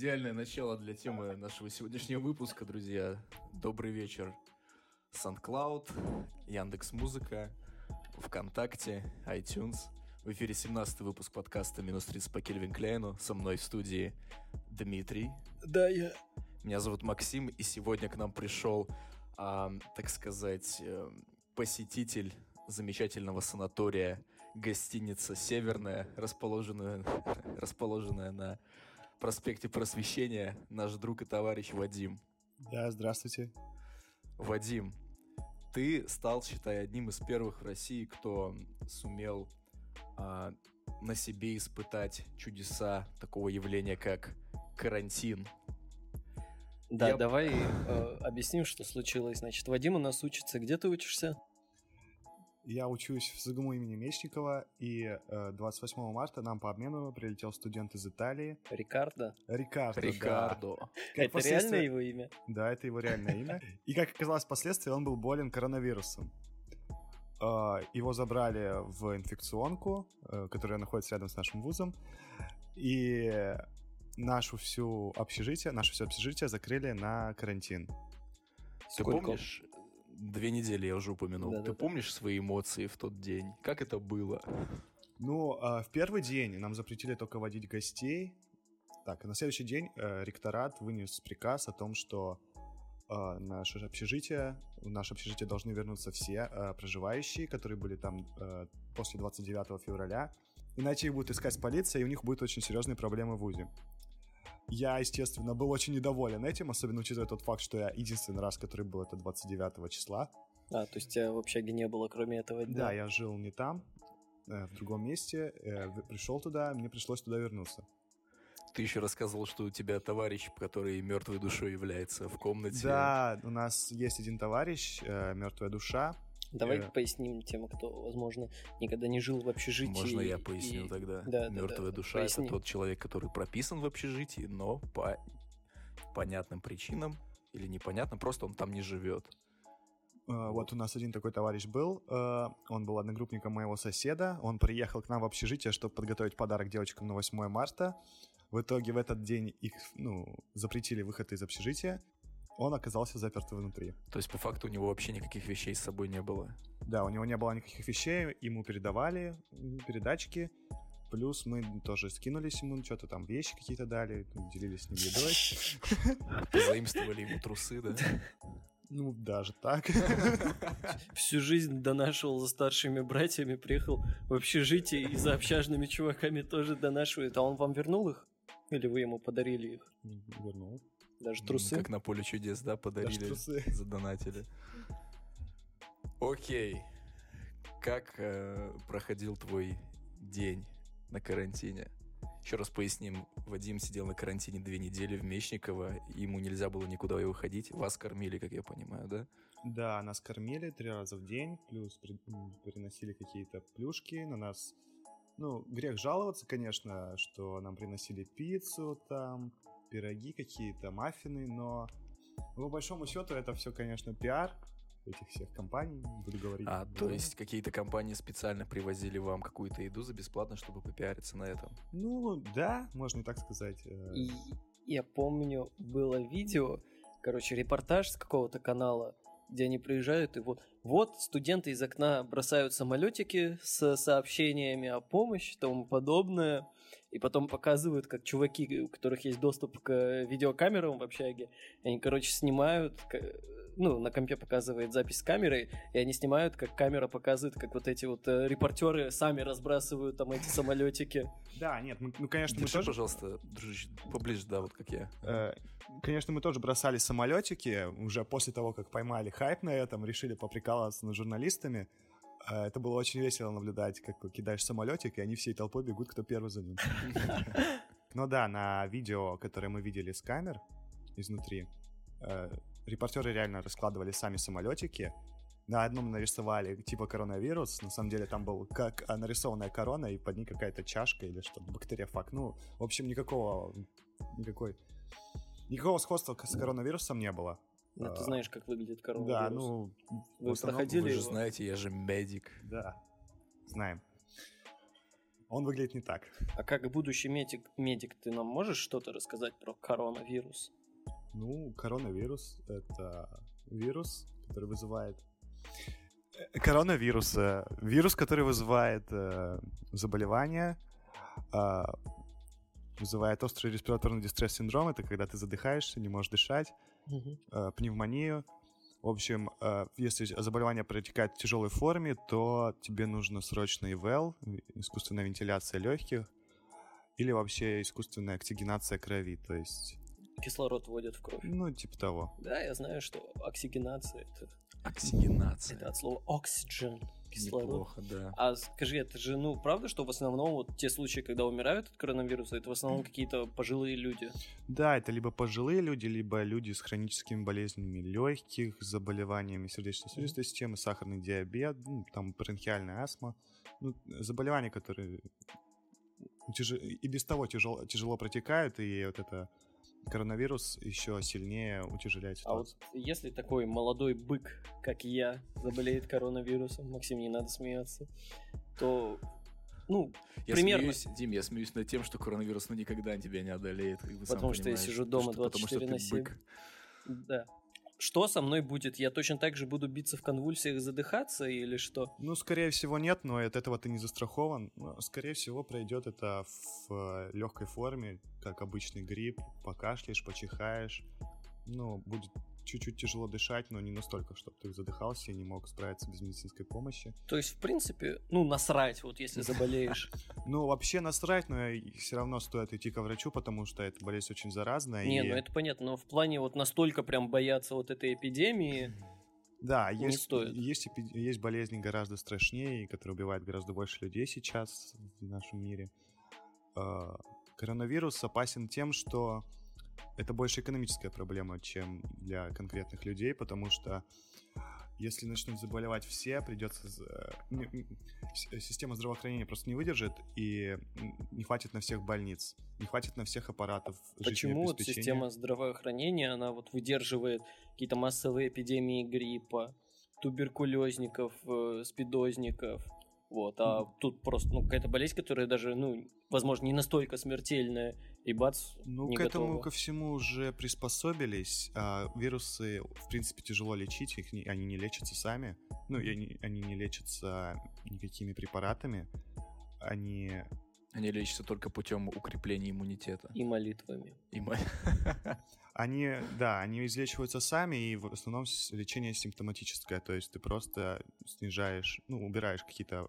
Идеальное начало для темы нашего сегодняшнего выпуска, друзья. Добрый вечер. SoundCloud, Яндекс Музыка, ВКонтакте, iTunes. В эфире 17 выпуск подкаста «Минус 30 по Кельвин Кляйну». Со мной в студии Дмитрий. Да, я. Меня зовут Максим, и сегодня к нам пришел, а, так сказать, э, посетитель замечательного санатория гостиница «Северная», расположенная, расположенная на проспекте Просвещения, наш друг и товарищ Вадим. Да, здравствуйте. Вадим, ты стал, считай, одним из первых в России, кто сумел а, на себе испытать чудеса такого явления, как карантин. Да, Я... давай э, объясним, что случилось. Значит, Вадим у нас учится. Где ты учишься? Я учусь в ЗГМУ имени Мечникова, и э, 28 марта нам по обмену прилетел студент из Италии. Рикардо? Рикардо, Рикардо. Да. Это реальное его имя? Да, это его реальное имя. И, как оказалось впоследствии, он был болен коронавирусом. Э, его забрали в инфекционку, э, которая находится рядом с нашим вузом, и нашу всю общежитие, наше все общежитие закрыли на карантин. Ты помнишь, две недели я уже упомянул. Да, Ты да, помнишь да. свои эмоции в тот день? Как это было? Ну, а, в первый день нам запретили только водить гостей. Так, на следующий день э, ректорат вынес приказ о том, что э, наше общежитие, в наше общежитие должны вернуться все э, проживающие, которые были там э, после 29 февраля. Иначе их будет искать полиция, и у них будут очень серьезные проблемы в ВУЗе. Я, естественно, был очень недоволен этим, особенно учитывая тот факт, что я единственный раз, который был, это 29 числа. А, то есть тебя в общаге не было, кроме этого дня? Да, я жил не там, э, в другом месте, э, пришел туда, мне пришлось туда вернуться. Ты еще рассказывал, что у тебя товарищ, который мертвой душой является в комнате. Да, у нас есть один товарищ, э, мертвая душа, Давай э... поясним тем, кто, возможно, никогда не жил в общежитии. Можно я поясню и... тогда? Да, Мертвая да, душа Поясни. это тот человек, который прописан в общежитии, но по понятным причинам или непонятно, просто он там не живет. Uh, вот у нас один такой товарищ был, uh, он был одногруппником моего соседа, он приехал к нам в общежитие, чтобы подготовить подарок девочкам на 8 марта. В итоге в этот день их ну, запретили выход из общежития, он оказался заперт внутри. То есть, по факту, у него вообще никаких вещей с собой не было? Да, у него не было никаких вещей, ему передавали передатчики, Плюс мы тоже скинулись ему, что-то там вещи какие-то дали, делились с ним едой. Позаимствовали ему трусы, да? Ну, даже так. Всю жизнь донашивал за старшими братьями, приехал в общежитие и за общажными чуваками тоже донашивает. А он вам вернул их? Или вы ему подарили их? Вернул. Даже трусы. Как на поле чудес, да, подарили, задонатили. Окей. Как э, проходил твой день на карантине? Еще раз поясним, Вадим сидел на карантине две недели в Мечниково, ему нельзя было никуда выходить. Вас кормили, как я понимаю, да? Да, нас кормили три раза в день, плюс приносили какие-то плюшки на нас. Ну, грех жаловаться, конечно, что нам приносили пиццу там, пироги какие-то, маффины, но по большому счету это все, конечно, пиар этих всех компаний, буду говорить. А, то есть какие-то компании специально привозили вам какую-то еду за бесплатно, чтобы попиариться на этом? Ну, да, можно и так сказать. Э. И я помню, было видео, короче, репортаж с какого-то канала, где они приезжают, и вот, вот студенты из окна бросают самолетики с сообщениями о помощи тому подобное, и потом показывают, как чуваки, у которых есть доступ к видеокамерам в общаге, они, короче, снимают, ну, на компе показывает запись с камерой, и они снимают, как камера показывает, как вот эти вот э, репортеры сами разбрасывают там эти самолетики. Да, нет, ну, конечно, Держи, мы тоже... пожалуйста, дружище, поближе, да, вот как я. Э, конечно, мы тоже бросали самолетики, уже после того, как поймали хайп на этом, решили поприкалываться над журналистами, э, это было очень весело наблюдать, как кидаешь самолетик, и они всей толпой бегут, кто первый за ним. Ну да, на видео, которое мы видели с камер изнутри, э, репортеры реально раскладывали сами самолетики. На одном нарисовали типа коронавирус, на самом деле там был как нарисованная корона и под ней какая-то чашка или что-то, бактериофаг. Ну, в общем, никакого, никакой, никакого сходства с коронавирусом не было. Ну, ты знаешь, как выглядит коронавирус. Да, ну... Вы проходили Вы же знаете, я же медик. Да, знаем. он выглядит не так. А как будущий медик, медик ты нам можешь что-то рассказать про коронавирус? Ну, коронавирус — это вирус, который вызывает... Э, коронавирус э, — вирус, который вызывает э, заболевание, э, вызывает острый респираторный дистресс-синдром. Это когда ты задыхаешься, не можешь дышать, Мгм. э, пневмонию. В общем, э, если заболевание протекает в тяжелой форме, то тебе нужно срочно ИВЛ, искусственная вентиляция легких, или вообще искусственная оксигенация крови, то есть, Кислород вводят в кровь. ну, типа того. Да, я знаю, что оксигенация это, Оксигенация. это от слова oxygen, кислород. Неплохо, да. А скажи, это же, ну, правда, что в основном вот те случаи, когда умирают от коронавируса, это в основном какие-то пожилые люди? Да, это либо пожилые люди, либо люди с хроническими болезнями легких, заболеваниями сердечно-сосудистой системы, сахарный диабет, ну, там бронхиальная астма. Ну, заболевания, которые тяжи- и без того тяжело, тяжело протекают, и вот это коронавирус еще сильнее утяжеляет А вот ситуацию. если такой молодой бык, как я, заболеет коронавирусом, Максим, не надо смеяться, то, ну, Я примерно. смеюсь, Дим, я смеюсь над тем, что коронавирус ну никогда тебя не одолеет. как бы сам Потому что я сижу дома что- потому что 24 на ты 7. бык. да. Что со мной будет? Я точно так же буду биться в конвульсиях, задыхаться или что? Ну, скорее всего, нет, но от этого ты не застрахован. Скорее всего, пройдет это в легкой форме, как обычный грипп. Покашляешь, почихаешь. Ну, будет чуть-чуть тяжело дышать, но не настолько, чтобы ты задыхался и не мог справиться без медицинской помощи. То есть, в принципе, ну, насрать, вот если заболеешь. Ну, вообще насрать, но все равно стоит идти к врачу, потому что эта болезнь очень заразная. Не, ну это понятно, но в плане вот настолько прям бояться вот этой эпидемии, Да, не есть, стоит. Есть, есть болезни гораздо страшнее, которые убивают гораздо больше людей сейчас в нашем мире. Э, Коронавирус опасен тем, что это больше экономическая проблема, чем для конкретных людей, потому что если начнут заболевать все, придется... э, с- Система здравоохранения просто не выдержит, и не хватит на всех больниц, не хватит на всех аппаратов почему вот система здравоохранения, она вот выдерживает какие-то массовые эпидемии гриппа, туберкулезников, э, спидозников, вот, а тут просто, ну, какая-то болезнь, которая даже, ну, возможно, не настолько смертельная, и бац, Ну, не к этому готова. ко всему уже приспособились. А, вирусы, в принципе, тяжело лечить, их не- они не лечатся сами. Ну, и они, они не лечатся никакими препаратами. Они... Они лечатся только путем укрепления иммунитета. И молитвами. И мо- Они, да, они излечиваются сами, и в основном лечение симптоматическое, то есть ты просто снижаешь, ну, убираешь какие-то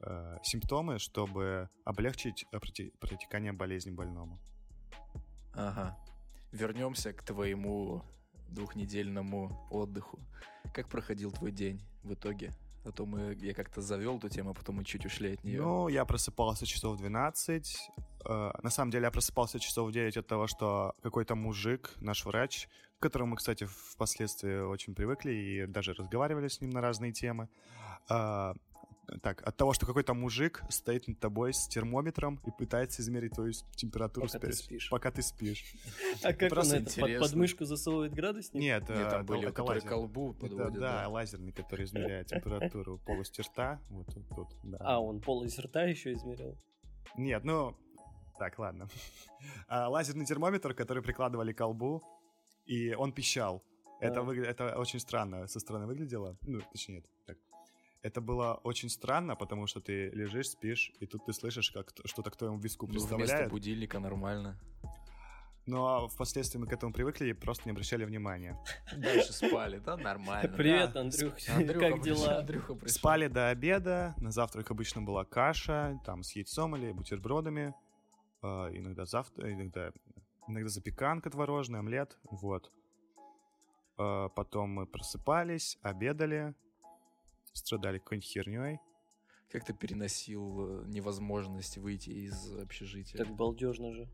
э, симптомы, чтобы облегчить проте- протекание болезни больному. Ага. Вернемся к твоему двухнедельному отдыху. Как проходил твой день в итоге? А то мы, я как-то завел эту тему, а потом мы чуть ушли от нее. Ну, я просыпался часов в 12. Э, На самом деле, я просыпался часов в 9 от того, что какой-то мужик, наш врач, к которому мы, кстати, впоследствии очень привыкли и даже разговаривали с ним на разные темы. Так, от того, что какой-то мужик стоит над тобой с термометром и пытается измерить твою температуру Пока ты спя- спишь. Пока ты спишь. А как он это, под подмышку засовывает градусник? Нет, э, там это- были, которые колбу подводят. да, лазерный, который измеряет температуру полости рта. Вот тут, тут, да. А, он пол из рта еще измерил? Нет, ну... Так, ладно. А, лазерный термометр, который прикладывали к колбу, и он пищал. Это, А. выгля- это очень странно со стороны выглядело. Ну, точнее, нет, так. Это было очень странно, потому что ты лежишь, спишь, и тут ты слышишь, как что-то к твоему виску Ну, вместо представляет. будильника нормально. Но а впоследствии мы к этому привыкли и просто не обращали внимания. Дальше спали, да, нормально. Привет, да. Андрюх, Андрюха как дела? Андрюха пришел. Спали до обеда, на завтрак обычно была каша, там с яйцом или бутербродами, э, иногда завтра, иногда, иногда запеканка творожная, омлет, вот. Э, потом мы просыпались, обедали, страдали какой-нибудь херней. Как ты переносил э, невозможность выйти из общежития? Так балдежно же.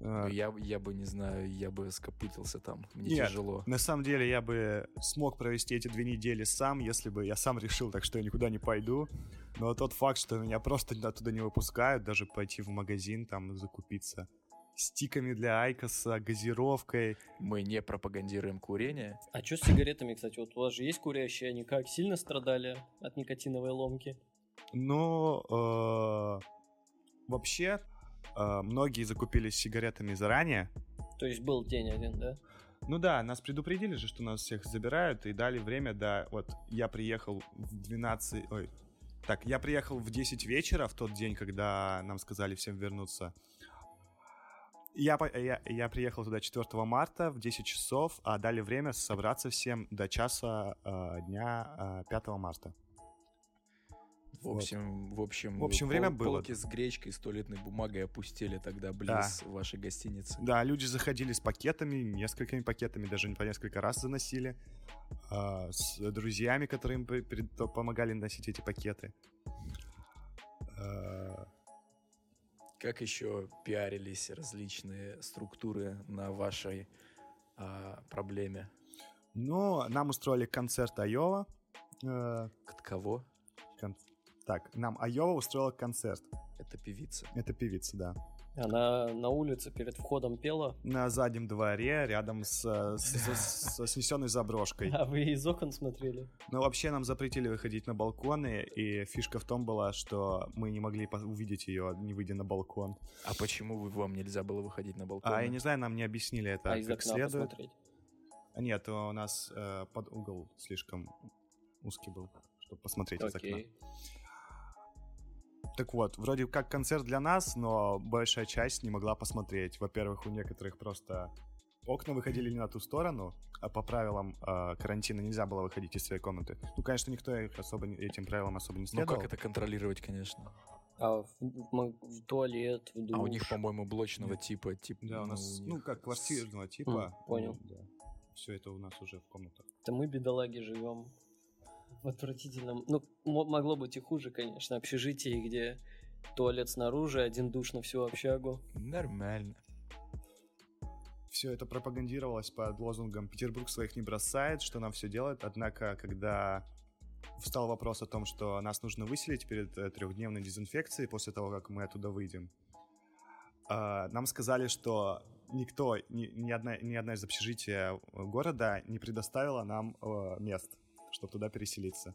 Э, Ну, я, я бы, не знаю, я бы скопытился там. Мне Нет. тяжело. На самом деле я бы смог провести эти две недели сам, если бы я сам решил, так что я никуда не пойду. Но тот факт, что меня просто оттуда не выпускают, даже пойти в магазин, там, закупиться стиками для Айкоса, газировкой. Мы не пропагандируем курение. А что с сигаретами, кстати? Вот у вас же есть курящие, они как сильно страдали от никотиновой ломки? Э, Вообще, э, многие закупились сигаретами заранее. То есть был день один, да? Ну да, нас предупредили же, что нас всех забирают, и дали время до... Вот я приехал в 12... Ой, так, я приехал в 10 вечера в тот день, когда нам сказали всем вернуться. Я, по- я, я приехал туда 4 марта в 10 часов, а дали время собраться всем до часа э, дня э, 5 марта. В общем, в общем, В общем, время было. Полки с гречкой, с туалетной бумагой опустили тогда близ вашей гостиницы. Да, люди заходили с пакетами, несколькими пакетами, даже по несколько раз заносили. а, с друзьями, которые им помогали носить эти пакеты. А, Как еще пиарились различные структуры на вашей а, проблеме? Ну, нам устроили концерт Айова. Э, От кого? кон- Так, нам Айова устроила концерт. Это певица. Это певица, да. Она на улице перед входом пела, На заднем дворе, рядом с, э, с, с- со снесенной заброшкой. а вы из окон смотрели? Но вообще нам запретили выходить на балконы, и фишка в том была, что мы не могли увидеть ее, не выйдя на балкон. А почему вы, вам нельзя было выходить на балкон? А я не знаю, нам не объяснили это а из как окна следует. посмотреть? А Нет, у нас э, под угол слишком узкий был, чтобы посмотреть из окна. Так вот, вроде как концерт для нас, но большая часть не могла посмотреть. Во-первых, у некоторых просто окна выходили не на ту сторону, а по правилам э, карантина нельзя было выходить из своей комнаты. Ну, конечно, никто их особо не- этим правилам особо не Ну следовал. как это контролировать, конечно? А в, в туалет, в душ? А у них, по-моему, блочного типа, типа. Да, у нас, у ну, как квартирного типа. понял. Все это у нас уже в комнатах. Это мы, бедолаги, живем в отвратительном... Ну, мо- могло быть и хуже, конечно, общежитие, где туалет снаружи, один душ на всю общагу. Нормально. Все это пропагандировалось под лозунгом «Петербург своих не бросает», что нам все делает. Однако, когда встал вопрос о том, что нас нужно выселить перед э, трехдневной дезинфекцией после того, как мы оттуда выйдем, а, нам сказали, что никто, ни, ни одна, ни одна из общежития города не предоставила нам э, мест, чтобы туда переселиться.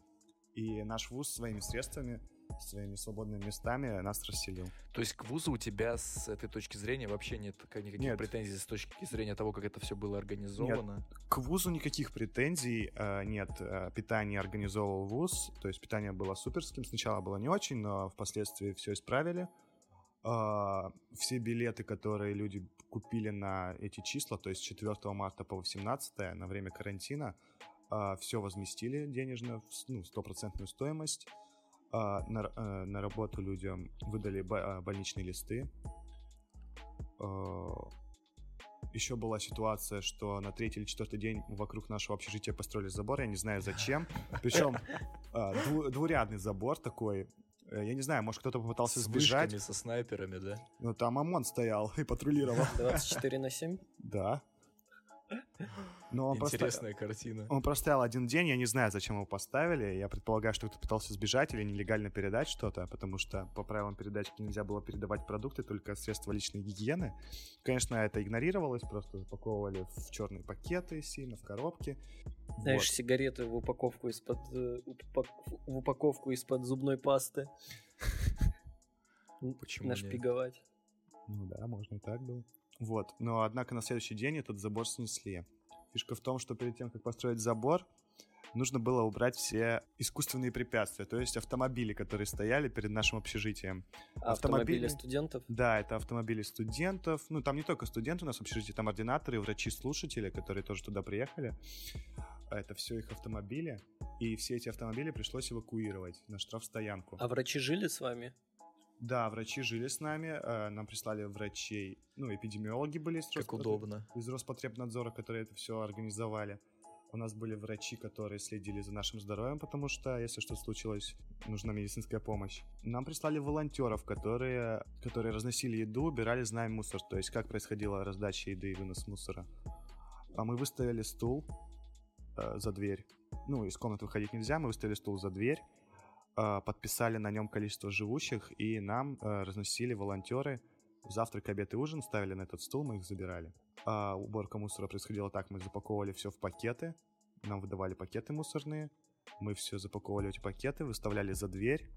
И наш вуз своими средствами, своими свободными местами нас расселил. То есть к вузу у тебя с этой точки зрения вообще нет ка- никаких Нет. претензий с точки зрения того, как это все было организовано? К вузу никаких претензий э, нет. Э, Питание организовывал вуз, то есть питание было суперским. Сначала было не очень, но впоследствии все исправили. Э, Все билеты, которые люди купили на эти числа, то есть с 4 марта по 18 на время карантина, все возместили денежно в с- ну, стопроцентную стоимость. Э, На, э, на работу людям выдали э, больничные листы. Еще была ситуация, что на третий или четвертый день вокруг нашего общежития построили забор, я не знаю зачем. Причем а, дву- двурядный забор такой. Э, Я не знаю, может кто-то попытался С сбежать, вышками, со снайперами, да? но там ОМОН стоял и патрулировал. 24 на 7? Да. Но он просто, Интересная картина. он простоял один день, я не знаю, зачем его поставили. Я предполагаю, что кто-то пытался сбежать или нелегально передать что-то, потому что по правилам передачки нельзя было передавать продукты, только средства личной гигиены. Конечно, это игнорировалось, просто запаковывали в черные пакеты сильно, в коробки. Знаешь, Вот. сигареты в упаковку из-под э, в упаковку из-под зубной пасты. Почему? Нашпиговать. Ну да, можно и так было. Вот, но однако на следующий день этот забор снесли. Фишка в том, что перед тем, как построить забор, нужно было убрать все искусственные препятствия, то есть автомобили, которые стояли перед нашим общежитием. А Автомобили. Автомобили студентов? Да, это автомобили студентов. Ну, там не только студенты у нас в общежитии, там ординаторы, врачи-слушатели, которые тоже туда приехали. Это все их автомобили. И все эти автомобили пришлось эвакуировать на штрафстоянку. А врачи жили с вами? Да, врачи жили с нами, э, нам прислали врачей, ну, эпидемиологи были из, Как Роспотреб- удобно. из Роспотребнадзора, которые это все организовали. У нас были врачи, которые следили за нашим здоровьем, потому что, если что случилось, нужна медицинская помощь. Нам прислали волонтеров, которые, которые разносили еду, убирали с нами мусор, то есть как происходила раздача еды и вынос мусора. А мы выставили стул э, за дверь. Ну, из комнаты выходить нельзя, мы выставили стул за дверь, подписали на нем количество живущих, и нам э, разносили волонтеры завтрак, обед и ужин, ставили на этот стул, мы их забирали. А уборка мусора происходила так, мы запаковывали все в пакеты, нам выдавали пакеты мусорные, мы все запаковывали эти пакеты, выставляли за дверь,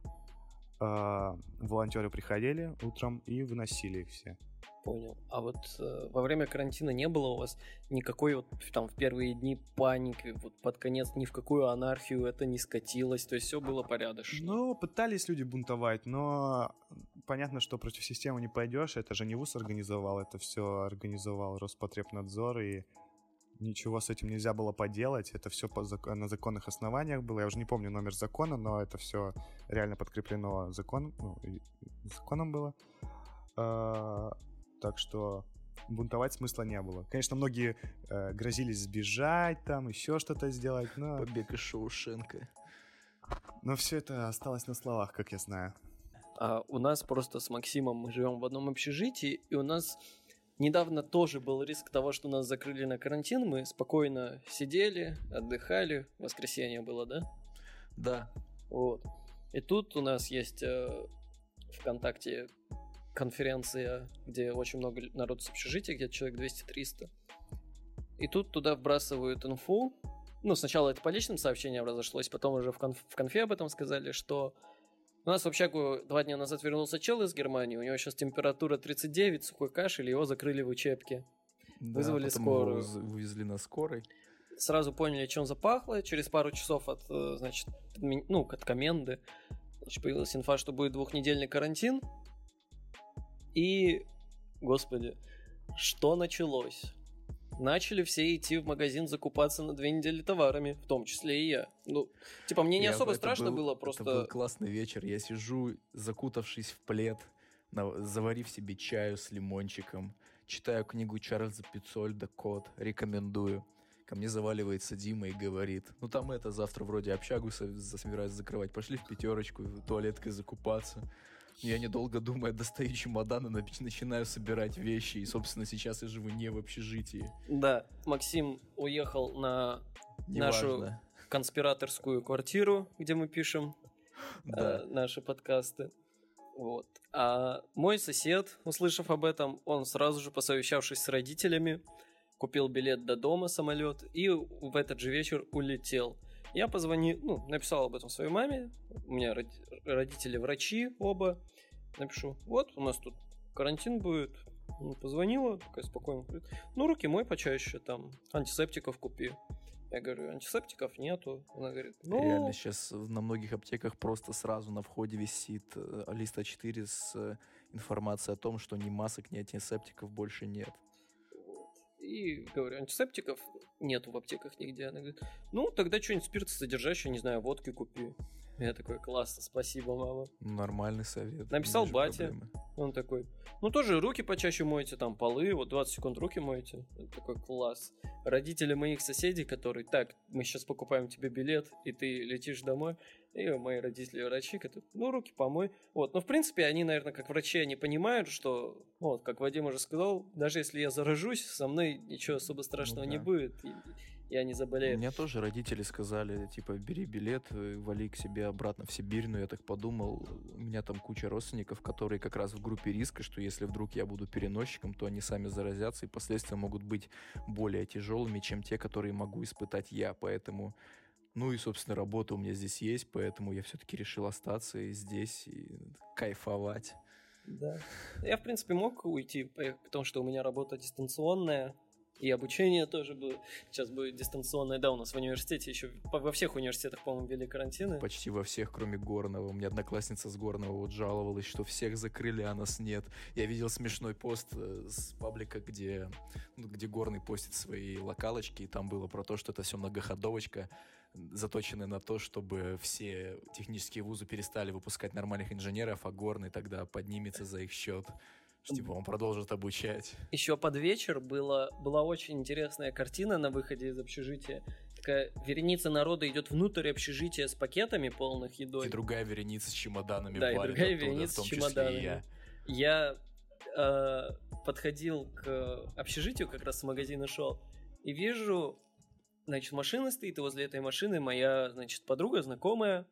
э, волонтеры приходили утром и выносили их все. Понял. А вот э, во время карантина не было у вас никакой вот там в первые дни паники, вот под конец ни в какую анархию это не скатилось, то есть все было порядочно? Ну, пытались люди бунтовать, но понятно, что против системы не пойдешь, это же не ВУЗ организовал, это все организовал Роспотребнадзор, и ничего с этим нельзя было поделать, это все по зак- на законных основаниях было, я уже не помню номер закона, но это все реально подкреплено закон, ну, законом было. А, так что бунтовать смысла не было. Конечно, многие э, грозились сбежать, там еще что-то сделать, но... Побег из Шоушенка. Но все это осталось на словах, как я знаю. А у нас просто с Максимом мы живем в одном общежитии, и у нас недавно тоже был риск того, что нас закрыли на карантин. Мы спокойно сидели, отдыхали. Воскресенье было, да? Да. Вот. И тут у нас есть э, ВКонтакте конференция, где очень много народу с общежития, где человек 200-300. И тут туда вбрасывают инфу. Ну, сначала это по личным сообщениям разошлось, потом уже в, конф- в конфе об этом сказали, что у нас в общагу два дня назад вернулся чел из Германии, у него сейчас температура 39, сухой кашель, его закрыли в учебке. Да, Вызвали скорую. его вывезли на скорой. Сразу поняли, чем запахло. Через пару часов от, э, значит, ну, от коменды значит, появилась инфа, что будет двухнедельный карантин. И, господи, что началось? Начали все идти в магазин закупаться на две недели товарами, в том числе и я. Ну, типа, мне не Я- особо страшно был- было, Это был просто... классный вечер. Я сижу, закутавшись в плед, заварив себе чаю с лимончиком, читаю книгу Чарльза Пиццольда «Код», рекомендую. Ко мне заваливается Дима и говорит, ну там это, завтра вроде общагу собираются закрывать, пошли в пятерочку, туалеткой закупаться. Я, недолго думая, достаю чемодан и нач- начинаю собирать вещи. И, собственно, сейчас я живу не в общежитии. Да, Максим уехал на Нашу- Неважно. конспираторскую квартиру, где мы пишем Да. э, наши подкасты. Вот. А мой сосед, услышав об этом, он сразу же, посовещавшись с родителями, купил билет до дома, самолет, и в этот же вечер улетел. Я позвонил, ну, написал об этом своей маме. У меня род- родители врачи оба. Напишу, вот, у нас тут карантин будет. Ну, Позвонила, такая спокойно. говорит, Ну, руки мой почаще, там, антисептиков купи. Я говорю, антисептиков нету. Она говорит, ну... Реально сейчас на многих аптеках просто сразу на входе висит э, лист А4 с э, информацией о том, что ни масок, ни антисептиков больше нет. И говорю, антисептиков нету в аптеках нигде. Она говорит, ну, тогда что-нибудь спиртосодержащее, не знаю, водки купи. Я такой, классно, спасибо, мама. Нормальный совет. Написал не бате. проблемы. Он такой, ну, тоже руки почаще мойте, там, полы, вот 20 секунд руки мойте. Я такой, класс. Родители моих соседей, которые, так, мы сейчас покупаем тебе билет, и ты летишь домой, и мои родители врачи, которые, ну, руки помой. Вот, но, в принципе, они, наверное, как врачи, они понимают, что, ну, вот, как Вадим уже сказал, даже если я заражусь, со мной ничего особо страшного не да. будет, и я не У заболею. меня тоже родители сказали, типа, бери билет, э, вали к себе обратно в Сибирь, но я так подумал, у меня там куча родственников, которые как раз в группе риска, что если вдруг я буду переносчиком, то они сами заразятся, и последствия могут быть более тяжелыми, чем те, которые могу испытать я, поэтому... Ну и, собственно, работа у меня здесь есть, поэтому я все-таки решил остаться и здесь и кайфовать. Да. Я, в принципе, мог уйти, по- потому что у меня работа дистанционная, и обучение тоже будет. Сейчас будет дистанционное. Да, у нас в университете еще во всех университетах, по-моему, ввели карантины. Почти во всех, кроме Горного. У меня одноклассница с Горного вот жаловалась, что всех закрыли, а нас нет. Я видел смешной пост э, с паблика, где, ну, где Горный постит свои локалочки, и там было про то, что это все многоходовочка, заточенная на то, чтобы все технические вузы перестали выпускать нормальных инженеров, а Горный тогда поднимется за их счет. Что, типа, он продолжит обучать. Еще под вечер было, была очень интересная картина на выходе из общежития. Такая вереница народа идет внутрь общежития с пакетами полных едой. И другая вереница с чемоданами Да, и другая оттуда, вереница в том с чемоданами. я. Я э, подходил к общежитию, как раз с магазина шел, и вижу, значит, машина стоит, и возле этой машины моя, значит, подруга, знакомая.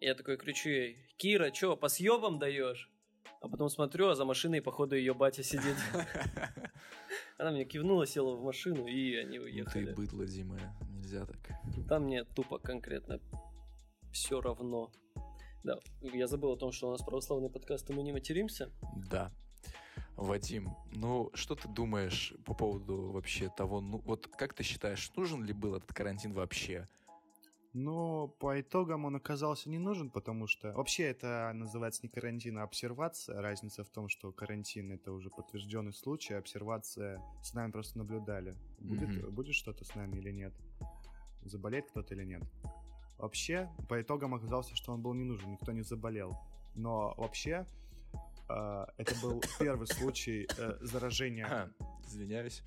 Я такой кричу ей, Кира, чё, по съебам даешь? А потом смотрю, а за машиной, походу, ее батя сидит. Она мне кивнула, села в машину, и они Ну ты уехали. быдло, Дима, нельзя так. Там мне тупо конкретно все равно. Да, я забыл о том, что у нас православный подкаст, и мы не материмся. Да. Вадим, ну что ты думаешь по поводу вообще того, ну вот как ты считаешь, нужен ли был этот карантин вообще? Но по итогам он оказался не нужен, потому что вообще это называется не карантин, а обсервация. Разница в том, что карантин это уже подтвержденный случай, а обсервация с нами просто наблюдали. Будет, mm-hmm. будет что-то с нами или нет? Заболеет кто-то или нет? Вообще, по итогам оказалось, что он был не нужен, никто не заболел. Но вообще, э, это был первый случай э, заражения. Извиняюсь.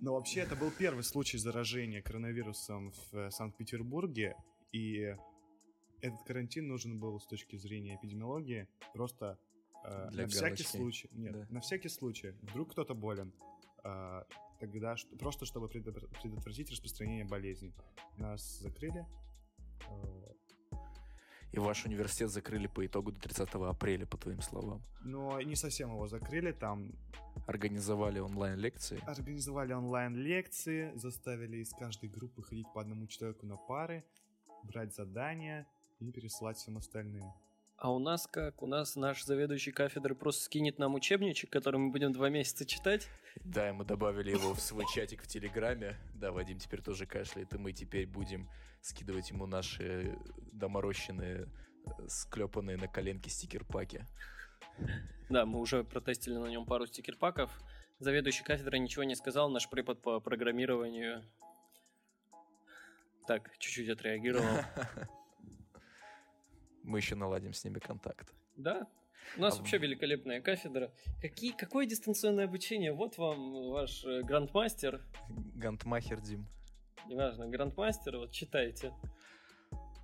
Но вообще это был первый случай заражения коронавирусом в э, Санкт-Петербурге, и этот карантин нужен был с точки зрения эпидемиологии просто э, Для на галочки. всякий случай. Нет, да. на всякий случай. Вдруг кто-то болен. Э, тогда что, просто чтобы предотвратить распространение болезней. Нас закрыли. Э, и ваш университет закрыли по итогу до 30 апреля, по твоим словам. Но не совсем его закрыли, там... Организовали онлайн-лекции? Организовали онлайн-лекции, заставили из каждой группы ходить по одному человеку на пары, брать задания и пересылать всем остальным. А у нас как? У нас наш заведующий кафедры просто скинет нам учебничек, который мы будем два месяца читать. Да, и мы добавили его в свой чатик в Телеграме. Да, Вадим теперь тоже кашляет, и мы теперь будем скидывать ему наши доморощенные, склепанные на коленке стикер-паки. Да, мы уже протестили на нем пару стикер-паков. Заведующий кафедрой ничего не сказал, наш препод по программированию так, чуть-чуть отреагировал. Мы еще наладим с ними контакт. Да, у нас а вообще в... великолепная кафедра. Какие, какое дистанционное обучение? Вот вам ваш э, грандмастер. Грандмахер Дим. Неважно, грандмастер, вот читайте.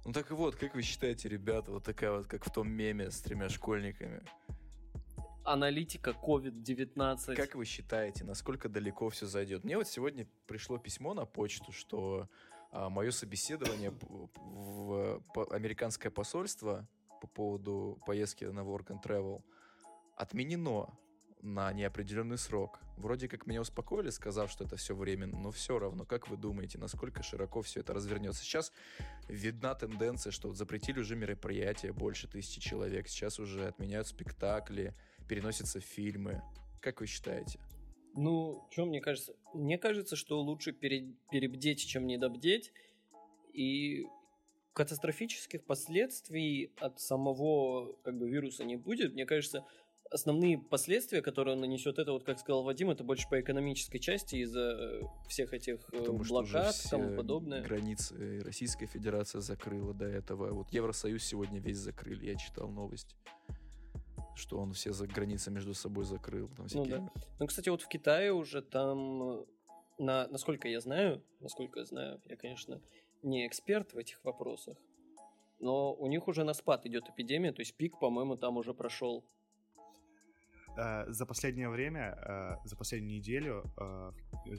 Ну так и вот, как вы считаете, ребята, вот такая вот, как в том меме с тремя школьниками? Аналитика COVID-19. Как вы считаете, насколько далеко все зайдет? Мне вот сегодня пришло письмо на почту, что мое собеседование в, американское посольство по поводу поездки на Work and Travel отменено на неопределенный срок. Вроде как меня успокоили, сказав, что это все временно, но все равно, как вы думаете, насколько широко все это развернется? Сейчас видна тенденция, что запретили уже мероприятия больше тысячи человек, сейчас уже отменяют спектакли, переносятся фильмы. Как вы считаете? Ну, что мне кажется? Мне кажется, что лучше пере- перебдеть, чем недобдеть. И катастрофических последствий от самого как бы вируса не будет. Мне кажется, основные последствия, которые он нанесет, это вот, как сказал Вадим, это больше по экономической части из-за э, всех этих э, Потому блокад и тому подобное. Границы Российская Федерация закрыла до этого. Вот Евросоюз сегодня весь закрыли, я читал новость что он все за границы между собой закрыл. Там ну да. Ну, кстати, вот в Китае уже там, на, насколько я знаю, насколько я знаю, я, конечно, не эксперт в этих вопросах, но у них уже на спад идет эпидемия, то есть пик, по-моему, там уже прошел. Э, за последнее время, э, за последнюю неделю э,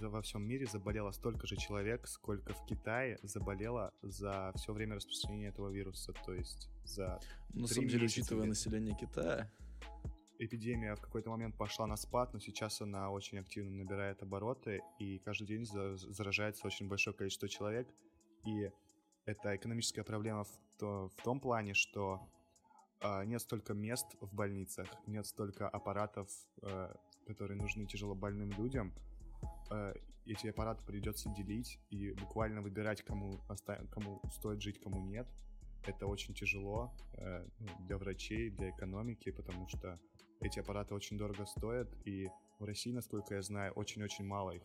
во всем мире заболело столько же человек, сколько в Китае заболело за все время распространения этого вируса, то есть за Ну, на самом деле, учитывая население Китая... Эпидемия в какой-то момент пошла на спад, но сейчас она очень активно набирает обороты, и каждый день заражается очень большое количество человек, и это экономическая проблема в, то, в том плане, что э, нет столько мест в больницах, нет столько аппаратов, э, которые нужны тяжело больным людям. Э, эти аппараты придется делить и буквально выбирать, кому, оста- кому стоит жить, кому нет. Это очень тяжело э, ну, для врачей, для экономики, потому что эти аппараты очень дорого стоят, и в России, насколько я знаю, очень-очень мало их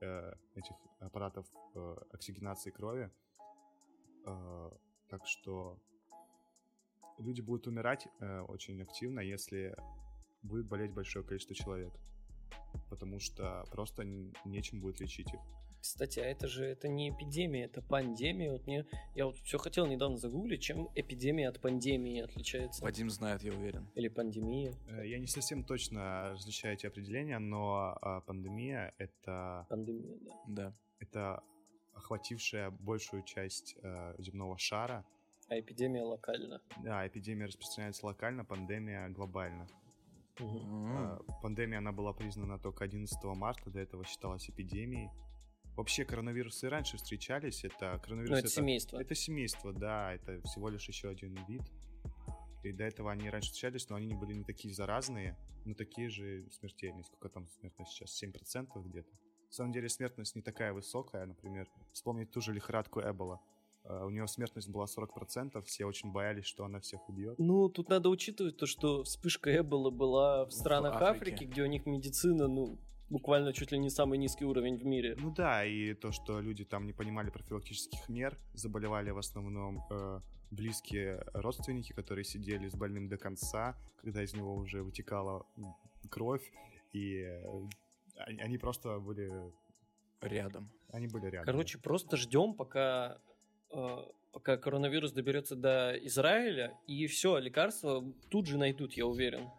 э, этих аппаратов э, оксигенации крови. Так что люди будут умирать очень активно, если будет болеть большое количество человек. Потому что просто нечем будет лечить их. Кстати, а это же это не эпидемия, это пандемия. Вот мне, я вот все хотел недавно загуглить, чем эпидемия от пандемии отличается. Вадим знает, я уверен. Или пандемия. Э, я не совсем точно различаю эти определения, но а, пандемия это... Пандемия, да. Да. Это охватившая большую часть э, земного шара. А эпидемия локально. Да, эпидемия распространяется локально, пандемия глобально. Угу. Э, пандемия, она была признана только 11 марта, до этого считалась эпидемией. Вообще коронавирусы раньше встречались, это коронавирус... Ну, это, это семейство. Это семейство, да, это всего лишь еще один вид. И до этого они раньше встречались, но они не были не такие заразные, но такие же смертельные. Сколько там смертность сейчас? 7% где-то. На самом деле смертность не такая высокая. Например, вспомнить ту же лихорадку Эбола. Uh, у нее смертность была 40%, все очень боялись, что она всех убьет. Ну, тут надо учитывать то, что вспышка Эбола была в странах в Африки, где у них медицина, ну, буквально чуть ли не самый низкий уровень в мире. Ну да, и то, что люди там не понимали профилактических мер, заболевали в основном э, близкие родственники, которые сидели с больным до конца, когда из него уже вытекала кровь, и э, они просто были рядом. Они были рядом. Короче, просто ждем, пока э, пока коронавирус доберется до Израиля, и все, лекарства тут же найдут, я уверен.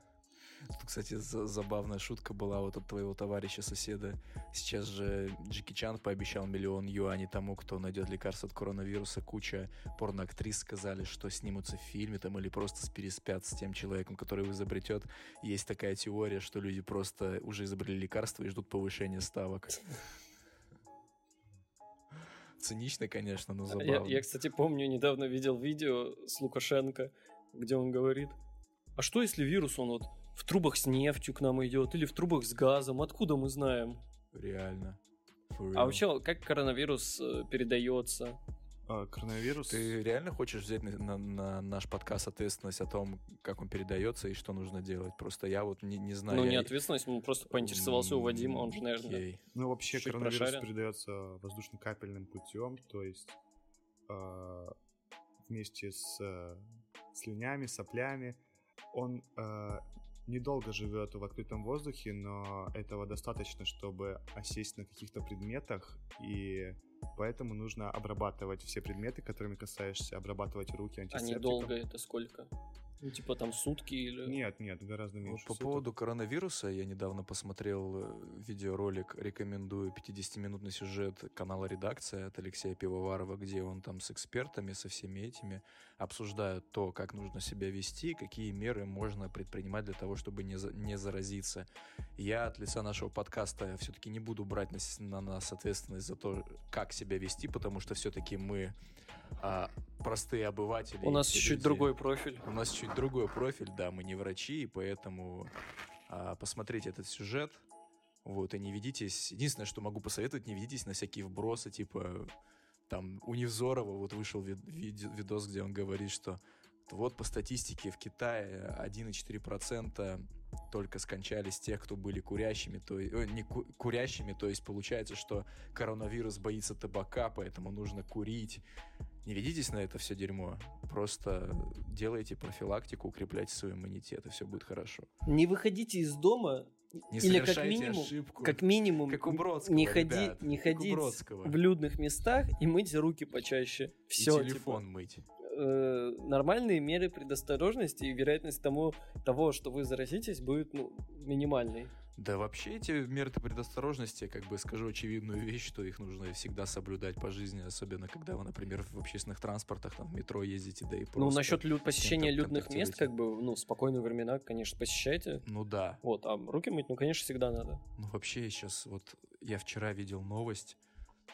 Тут, кстати, забавная шутка была вот от твоего товарища-соседа. Сейчас же Джеки Чан пообещал миллион юаней тому, кто найдет лекарство от коронавируса. Куча порноактрис сказали, что снимутся в фильме там или просто переспят с тем человеком, который его изобретет. Есть такая теория, что люди просто уже изобрели лекарство и ждут повышения ставок. Цинично, конечно, но забавно. Я, я, кстати, помню, недавно видел видео с Лукашенко, где он говорит, а что если вирус, он вот в трубах с нефтью к нам идет или в трубах с газом. Откуда мы знаем? Реально. А вообще, как коронавирус э, передается? А, коронавирус. Ты реально хочешь взять на, на, на наш подкаст ответственность о том, как он передается и что нужно делать? Просто я вот не, не знаю. Ну, я... не ответственность, он просто поинтересовался у Вадима, он же, наверное. Okay. Ну, вообще, коронавирус прошарен. передается воздушно-капельным путем, то есть э, вместе с э, слюнями, соплями. Он э, недолго живет в открытом воздухе, но этого достаточно, чтобы осесть на каких-то предметах, и поэтому нужно обрабатывать все предметы, которыми касаешься, обрабатывать руки антисептиком. А недолго это сколько? Ну, типа там сутки или... Нет, нет, гораздо меньше. Вот по поводу коронавируса я недавно посмотрел э, видеоролик, рекомендую 50-минутный сюжет канала «Редакция» от Алексея Пивоварова, где он там с экспертами, со всеми этими обсуждают то, как нужно себя вести, какие меры можно предпринимать для того, чтобы не, за, не заразиться. Я от лица нашего подкаста все-таки не буду брать на, на нас ответственность за то, как себя вести, потому что все-таки мы а, простые обыватели. У нас чуть люди. другой профиль. У нас чуть другой профиль, да, мы не врачи, и поэтому а, посмотрите этот сюжет. Вот, и не ведитесь. Единственное, что могу посоветовать, не ведитесь на всякие вбросы, типа там у Невзорова вот вышел вид, вид, видос, где он говорит, что вот по статистике в Китае 1,4% только скончались тех, кто были курящими, то есть, э, не ку- курящими, то есть получается, что коронавирус боится табака, поэтому нужно курить. Не ведитесь на это все дерьмо. Просто делайте профилактику, укрепляйте свой иммунитет, и все будет хорошо. Не выходите из дома. Не Или как минимум, ошибку. как минимум, как у Бродского, не, ходи, ребят, не ходить в людных местах и мыть руки почаще. Все, и телефон типа, мыть. Э, нормальные меры предосторожности и вероятность тому, того, что вы заразитесь, будет ну, минимальной. Да вообще эти меры предосторожности, как бы скажу очевидную вещь, что их нужно всегда соблюдать по жизни, особенно когда вы, например, в общественных транспортах, там, в метро ездите, да и просто... Ну, насчет люд, посещения людных мест, как бы, ну, в спокойные времена, конечно, посещайте. Ну да. Вот, а руки мыть, ну, конечно, всегда надо. Ну, вообще, сейчас вот я вчера видел новость,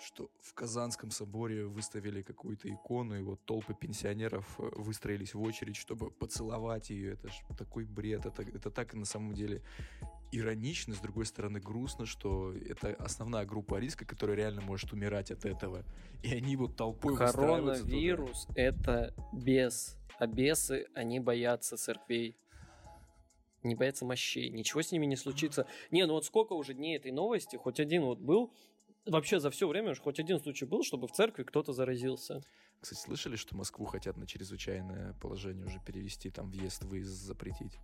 что в Казанском соборе выставили какую-то икону, и вот толпы пенсионеров э, выстроились в очередь, чтобы поцеловать ее. Это ж такой бред. Это, это так на самом деле иронично, с другой стороны грустно, что это основная группа риска, которая реально может умирать от этого. И они вот толпой Коронавирус — это бес. А бесы, они боятся церквей. Не боятся мощей. Ничего с ними не случится. Не, ну вот сколько уже дней этой новости, хоть один вот был, вообще за все время уж хоть один случай был, чтобы в церкви кто-то заразился. Кстати, слышали, что Москву хотят на чрезвычайное положение уже перевести, там въезд-выезд запретить?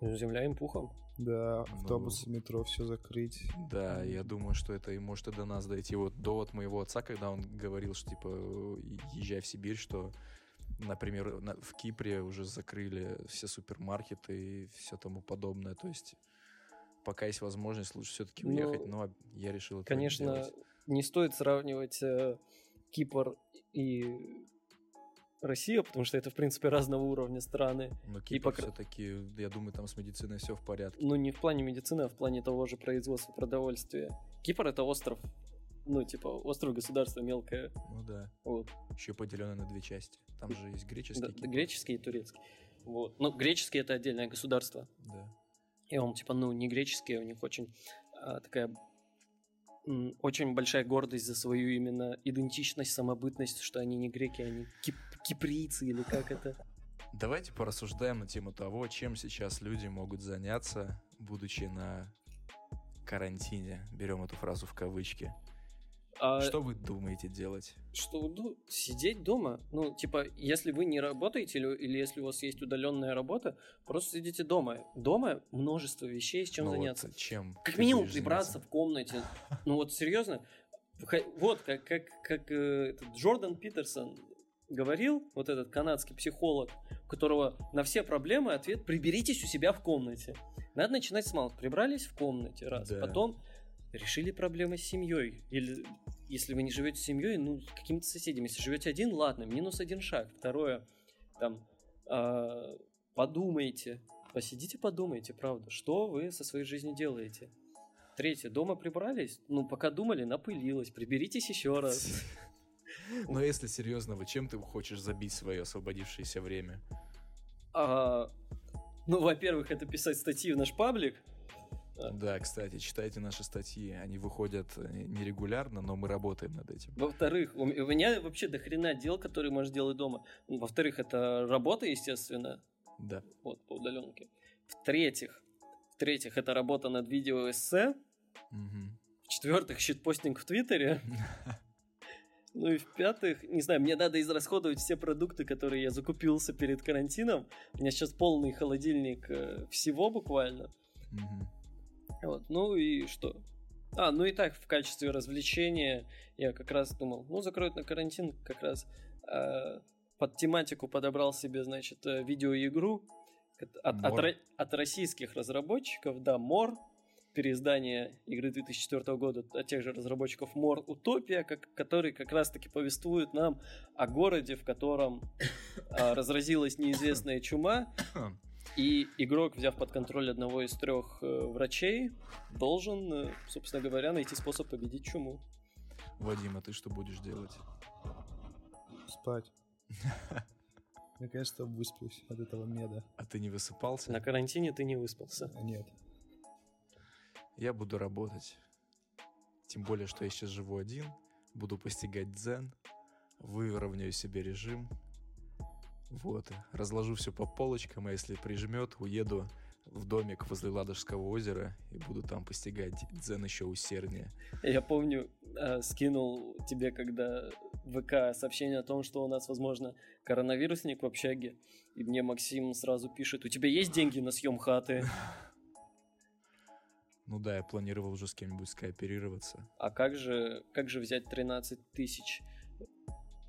Земля им пухом. Да, ну, автобусы, ну, метро, все закрыть. Да, я думаю, что это и может и до нас дойти. Вот довод моего отца, когда он говорил, что типа езжай в Сибирь, что например, в Кипре уже закрыли все супермаркеты и все тому подобное. То есть пока есть возможность, лучше все-таки ну, уехать, но я решил это Конечно, делать. не стоит сравнивать э, Кипр и Россия, потому что это, в принципе, разного уровня страны. Но Кипр и все-таки, я думаю, там с медициной все в порядке. Ну, не в плане медицины, а в плане того же производства продовольствия. Кипр — это остров, ну, типа, остров государства мелкое. Ну да. Вот. Еще поделенное на две части. Там же есть греческий да, Греческий и турецкий. Вот. Ну, греческий это отдельное государство. Да. И он, типа, ну, не греческий, у них очень а, такая очень большая гордость за свою именно идентичность, самобытность, что они не греки, они кип- киприйцы или как это. Давайте порассуждаем на тему того, чем сейчас люди могут заняться, будучи на карантине. Берем эту фразу в кавычки. А, Что вы думаете делать? Что, сидеть дома. Ну, типа, если вы не работаете или, или если у вас есть удаленная работа, просто сидите дома. Дома множество вещей, с чем Ну вот заняться. чем? Как минимум прибраться в комнате. Ну вот серьезно. Вот как, как, как э, этот Джордан Питерсон говорил, вот этот канадский психолог, у которого на все проблемы ответ «приберитесь у себя в комнате». Надо начинать с малых. Прибрались в комнате, раз. Да. Потом решили проблемы с семьей. Или если вы не живете с семьей, ну, с какими-то соседями. Если живете один, ладно, минус один шаг. Второе, там, а, подумайте, посидите, подумайте, правда, что вы со своей жизнью делаете. Третье, дома прибрались, ну, пока думали, напылилось, приберитесь еще раз. Но если серьезно, вы чем ты хочешь забить свое освободившееся время? А, ну, во-первых, это писать статьи в наш паблик. Да. Кстати, читайте наши статьи. Они выходят э, нерегулярно, но мы работаем над этим. Во-вторых, у меня вообще до хрена дел, которые можешь делать дома. Ну, Во-вторых, это работа, естественно, Да. вот, по удаленке. В-третьих, в-третьих, это работа над видео эссе. Мгм. В-четвертых, щитпостинг в Твиттере. Ну и в-пятых, не знаю, мне надо израсходовать все продукты, которые я закупился перед карантином. У меня сейчас полный холодильник э, всего буквально. Мгм. Вот, ну и что? А, ну и так, в качестве развлечения я как раз думал, ну, закроют на карантин, как раз э, под тематику подобрал себе, значит, э, видеоигру от, от, Мор. от российских разработчиков, да, Мор, переиздание игры 2004 года от тех же разработчиков Мор Утопия, как, который как раз-таки повествует нам о городе, в котором а, разразилась неизвестная чума, и игрок, взяв под контроль одного из трех э, врачей, должен, э, собственно говоря, найти способ победить чуму. Вадим, а ты что будешь делать? Спать. Наконец-то высплюсь от этого меда. А ты не высыпался? На карантине ты не выспался. А нет. Я буду работать. Тем более, что я сейчас живу один, буду постигать дзен, выровняю себе режим. Вот, разложу все по полочкам, а если прижмет, уеду в домик возле Ладожского озера и буду там постигать дзен еще усерднее. Я помню, э, скинул тебе, когда ВК сообщение о том, что у нас, возможно, коронавирусник в общаге, и мне Максим сразу пишет, у тебя есть деньги на съем хаты? Ну да, я планировал уже с кем-нибудь скооперироваться. А как же, как же взять 13 тысяч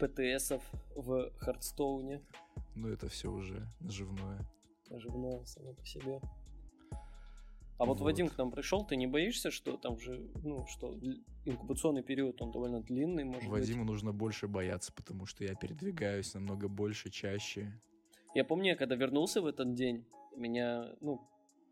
ПТСов в Хардстоуне? Ну это все уже наживное. Оживное само по себе. А вот, Вот. Вадим к нам пришел, ты не боишься, что там же, ну, что инкубационный период, он довольно длинный, может Вадиму нужно больше бояться, потому что я передвигаюсь намного больше, чаще. быть. Я помню, я когда вернулся в этот день, меня, ну,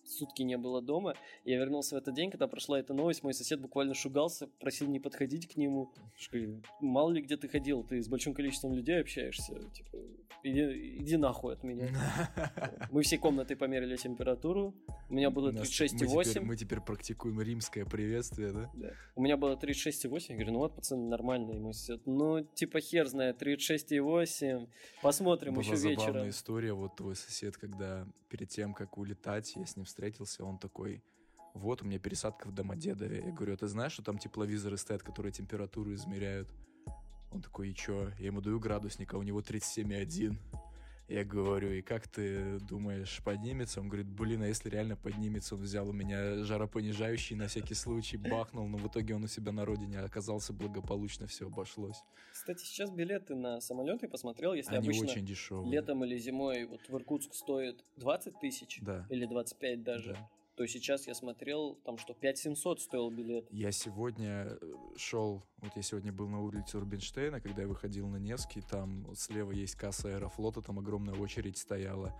сутки не было дома, я вернулся в этот день, когда прошла эта новость, мой сосед буквально шугался, просил не подходить к нему. Что, Мало ли где ты ходил, ты с большим количеством людей общаешься, типа, иди, иди нахуй от меня. Мы всей комнатой померили температуру, у меня было У нас- 36,8. Мы теперь, мы теперь практикуем римское приветствие, да? Да. У меня было 36,8. Я говорю, ну вот, пацаны, нормально. Ему сидят. Ну, типа, хер знает, 36,8. Посмотрим Была еще забавная вечером. история. Вот твой сосед, когда перед тем, как улетать, я с ним встретился, он такой, вот, у меня пересадка в Домодедове. Я говорю, а ты знаешь, что там тепловизоры стоят, которые температуру измеряют? Он такой, и чё? Я ему даю градусник, а у него 37,1. Я говорю, и как ты думаешь, поднимется? Он говорит, блин, а если реально поднимется? Он взял у меня жаропонижающий на всякий случай, бахнул, но в итоге он у себя на родине оказался благополучно, все обошлось. Кстати, сейчас билеты на самолеты посмотрел. Если Они обычно очень дешевые. летом или зимой вот в Иркутск стоит 20 тысяч Да. или 25 даже, Да. То сейчас я смотрел, там что, 5700 стоил билет. Я сегодня э, шел, вот я сегодня был на улице Рубинштейна, когда я выходил на Невский, там слева есть касса Аэрофлота, там огромная очередь стояла.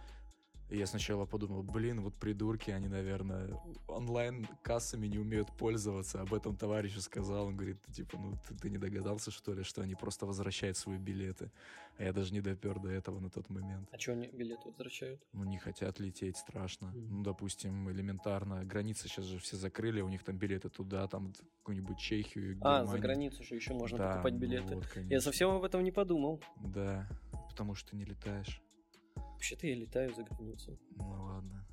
Я сначала подумал, блин, вот придурки, они, наверное, онлайн-кассами не умеют пользоваться. Об этом товарищу сказал. Он говорит, типа, ну ты, ты не догадался, что ли, что они просто возвращают свои билеты. А я даже не допер до этого на тот момент. А что они билеты возвращают? Ну, не хотят лететь, страшно. Мгм. Ну, допустим, элементарно. Границы сейчас же все закрыли, у них там билеты туда, там какую-нибудь Чехию, А, за Германию. границу же еще можно Да, покупать ну билеты. вот, Я совсем об этом не подумал. Да, потому что не летаешь. Вообще-то я летаю за границу. Ну ладно.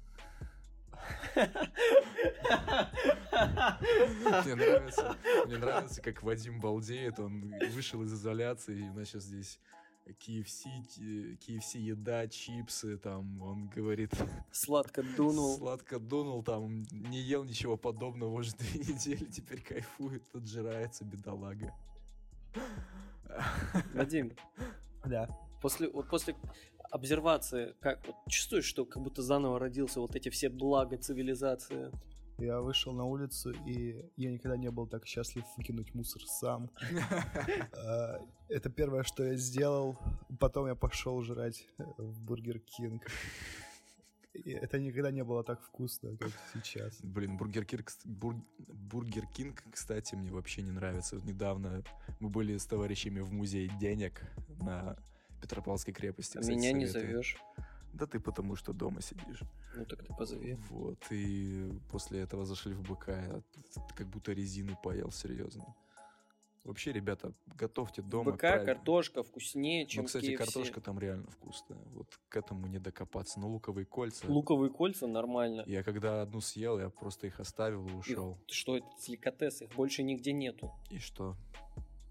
Мне нравится, мне нравится, как Вадим балдеет. Он вышел из изоляции, и у нас сейчас здесь KFC, KFC еда, чипсы, там, он говорит, Сладко дунул. сладко дунул, там, не ел ничего подобного уже две недели, теперь кайфует, отжирается, бедолага. Вадим, Да. после, вот после обсервации, как вот чувствуешь, что как будто заново родился вот эти все блага цивилизации? Я вышел на улицу, и я никогда не был так счастлив выкинуть мусор сам. А, Это первое, что я сделал. Потом я пошел жрать э, в Бургер Кинг. Это никогда не было так вкусно, как сейчас. Блин, Бургер Кинг, Бур- Бургер Кинг, кстати, мне вообще не нравится. Недавно мы были с товарищами в музее денег на Петропавловской крепости. А кстати, Меня не советую. зовешь. Да ты потому что дома сидишь. Ну так ты позови. Вот, и после этого зашли в БК, ты как будто резины поел, серьезно. Вообще, ребята, готовьте дома. БК правильно. картошка вкуснее, чем Ну, кстати, KFC. картошка там реально вкусная. Вот к этому не докопаться. Но луковые кольца... Луковые кольца нормально. Я когда одну съел, я просто их оставил и ушел. Что это? Деликатес, их больше нигде нету. И что?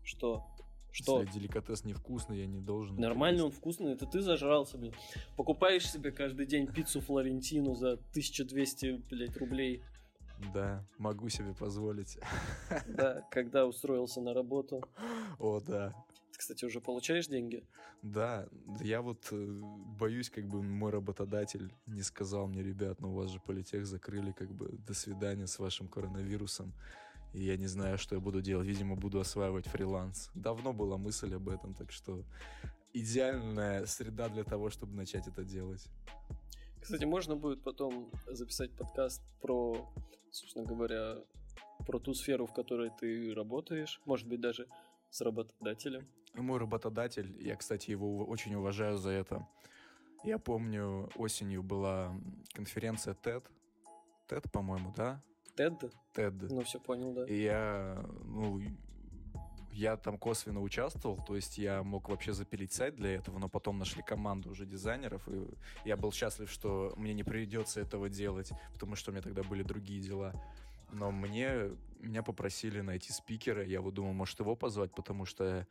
Что? Что? Если деликатес невкусный, я не должен. Нормально он вкусный, это ты зажрался, блин. Покупаешь себе каждый день пиццу Флорентину за 1200, блядь, рублей. Да, могу себе позволить. Да, когда устроился на работу. О, да. Ты, кстати, уже получаешь деньги? Да, я вот э, боюсь, как бы мой работодатель не сказал мне, ребят, ну у вас же политех закрыли, как бы до свидания с вашим коронавирусом. И я не знаю, что я буду делать. Видимо, буду осваивать фриланс. Давно была мысль об этом, так что идеальная среда для того, чтобы начать это делать. Кстати, можно будет потом записать подкаст про, собственно говоря, про ту сферу, в которой ты работаешь. Может быть, даже с работодателем. Мой работодатель, я, кстати, его очень уважаю за это. Я помню, осенью была конференция TED. TED, по-моему, да? Тед? TED. Ну, все понял, да. И я, ну, я там косвенно участвовал, то есть я мог вообще запилить сайт для этого, но потом нашли команду уже дизайнеров, и я был счастлив, что мне не придется этого делать, потому что у меня тогда были другие дела. Но мне, меня попросили найти спикера, я вот думал, может его позвать, потому что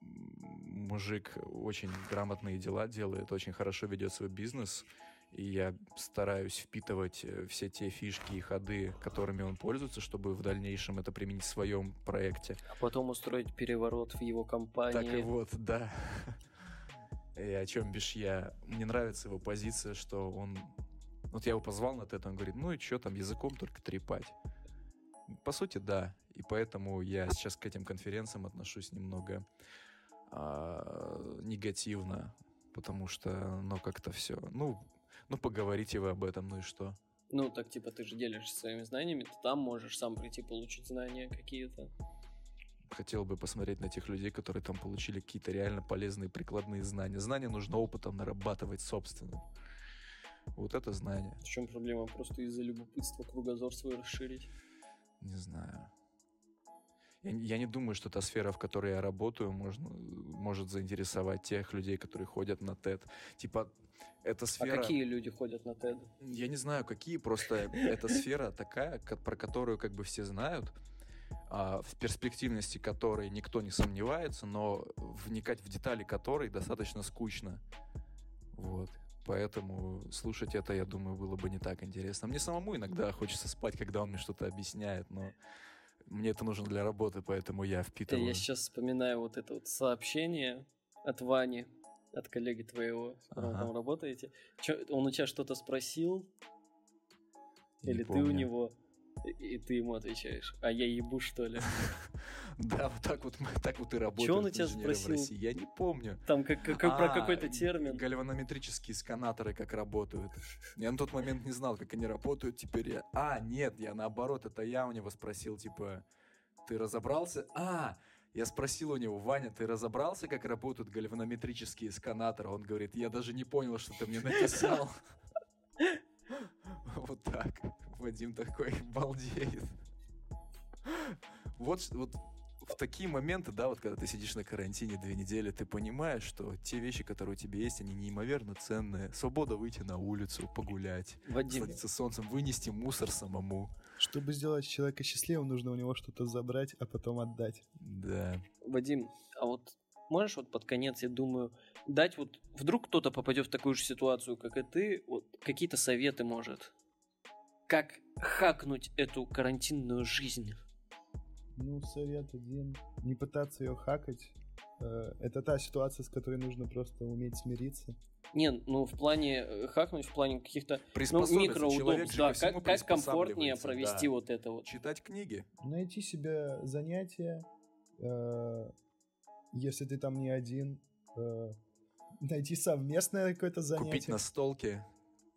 мужик очень грамотные дела делает, очень хорошо ведет свой бизнес, и я стараюсь впитывать э, все те фишки и ходы, которыми он пользуется, чтобы в дальнейшем это применить в своем проекте. А потом устроить переворот в его Так и компании. вот, да. И о чем бишь я? Мне нравится его позиция, что он... Вот я его позвал на это, он говорит, ну и что там, языком только трепать. По сути, да. И поэтому я сейчас к этим конференциям отношусь немного а, негативно, потому что, ну, как-то все. Ну, ну, поговорите вы об этом, ну и что? Ну, так типа ты же делишься своими знаниями, ты там можешь сам прийти получить знания какие-то. Хотел бы посмотреть на тех людей, которые там получили какие-то реально полезные прикладные знания. Знания нужно опытом нарабатывать собственным. Вот это знание. В чем проблема? Просто из-за любопытства кругозор свой расширить. Не знаю. Я, не- я не думаю, что та сфера, в которой я работаю, можно, может заинтересовать тех людей, которые ходят на TED. Типа, эта А сфера... какие люди ходят на TED? Я не знаю, какие, просто эта сфера такая, про которую как бы все знают, а, в перспективности которой никто не сомневается, но вникать в детали которой достаточно скучно. Вот. Поэтому слушать это, я думаю, было бы не так интересно. Мне самому иногда хочется спать, когда он мне что-то объясняет, но мне это нужно для работы, поэтому я Да, впитываю. я сейчас вспоминаю вот это вот сообщение от Вани, от коллеги твоего, с которым Ага. там работаете. Чё, он у тебя что-то спросил? Не Или ты у помню. него? И ты ему отвечаешь, а я ебу, что ли? Да, вот так вот, так вот и Чё работают он у тебя спросил? Я не помню. Там как, как- как про А, какой-то термин. Гальванометрические сканаторы как работают. Я на тот момент не знал, как они работают. Теперь я... А, нет, я наоборот, это я у него спросил, типа, ты разобрался? А, я спросил у него, Ваня, ты разобрался, как работают гальванометрические сканаторы? Он говорит, я даже не понял, что ты мне написал. Вот так. Вадим такой балдеет. Вот, вот в такие моменты, да, вот когда ты сидишь на карантине две недели, ты понимаешь, что те вещи, которые у тебя есть, они неимоверно ценные. Свобода выйти на улицу, погулять, Вадим, насладиться солнцем, вынести мусор самому. Чтобы сделать человека счастливым, нужно у него что-то забрать, а потом отдать. Да. Вадим, а вот можешь вот под конец, я думаю, дать вот, вдруг кто-то попадет в такую же ситуацию, как и ты, вот какие-то советы может, как хакнуть эту карантинную жизнь? Ну, совет один. Не пытаться ее хакать. Э, Это та ситуация, с которой нужно просто уметь смириться. Не, ну в плане э, хакнуть, в плане каких-то ну, микроудобств, да, как, как комфортнее провести да. вот это вот. Читать книги. Найти себе занятие, э, если ты там не один. э, Найти совместное какое-то занятие. Купить настолки.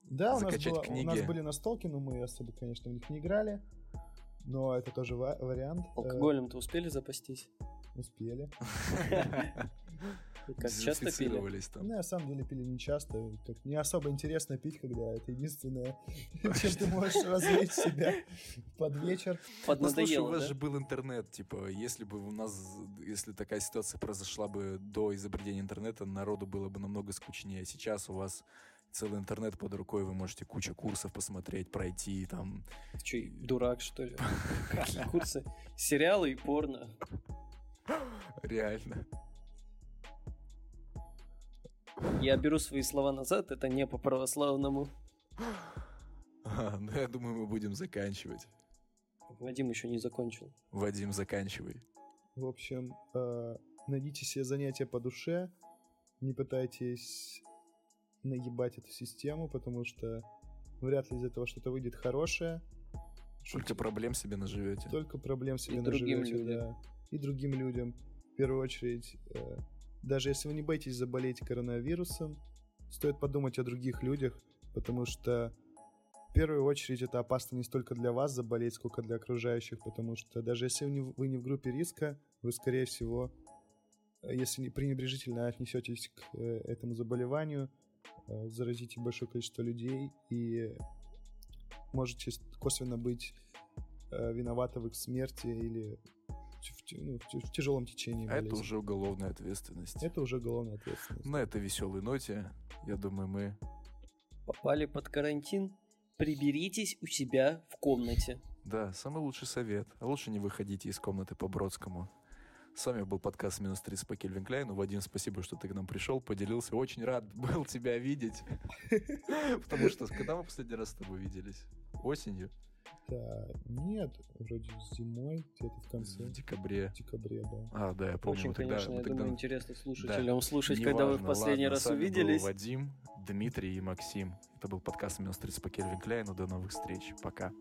Да, у нас, было- у нас книги. были настолки, но мы особо, конечно, в них не играли. Но это тоже ва- вариант. Э, Алкоголем-то успели запастись? успели. Как часто пили? Там. Ну, на самом деле пили не часто. Как не особо интересно пить, когда это единственное, чем ты можешь развлечь себя под вечер. Под Ну, слушай, у вас да? же был интернет, типа, если бы у нас, если такая ситуация произошла бы до изобретения интернета, народу было бы намного скучнее. Сейчас у вас целый интернет под рукой, вы можете кучу курсов посмотреть, пройти, там, Ты чё, дурак, что ли? Какие курсы? Сериалы и порно. реально. Я беру свои слова назад, это не по православному. А, ну, я думаю, мы будем заканчивать. Вадим еще не закончил. Вадим, заканчивай. В общем, э, найдите себе занятия по душе. Не пытайтесь наебать эту систему, потому что вряд ли из этого что-то выйдет хорошее. Только проблем себе наживете. Только проблем себе И другим наживете, людям. да. И другим людям. В первую очередь, э, даже если вы не боитесь заболеть коронавирусом, стоит подумать о других людях, потому что в первую очередь это опасно не столько для вас заболеть, сколько для окружающих, потому что даже если вы не, вы не в группе риска, вы, скорее всего, э, если не пренебрежительно отнесетесь к э, этому заболеванию, заразите большое количество людей и можете косвенно быть э, виноваты в их смерти или в, ну, в тяжелом течении А это уже уголовная ответственность. Это уже уголовная ответственность. На этой веселой ноте, я думаю, мы Попали под карантин? Приберитесь у себя в комнате. Да, самый лучший совет. А лучше не выходите из комнаты по Бродскому. С вами был подкаст «Минус 30» по Кельвин Кляйну. Вадим, спасибо, что ты к нам пришел, поделился. Очень рад был тебя видеть. Потому что когда мы последний раз с тобой виделись? Осенью? Да, нет, вроде зимой, где-то в конце В декабре. декабре, да. А, да, я помню. Очень, тогда- конечно, я тогда- думаю, интересно Да. слушателям слушать, когда вы в последний ладно, раз вами был увиделись. Вадим, Дмитрий и Максим. Это был подкаст «Минус 30» по Кельвин Кляйну. До новых встреч. Пока.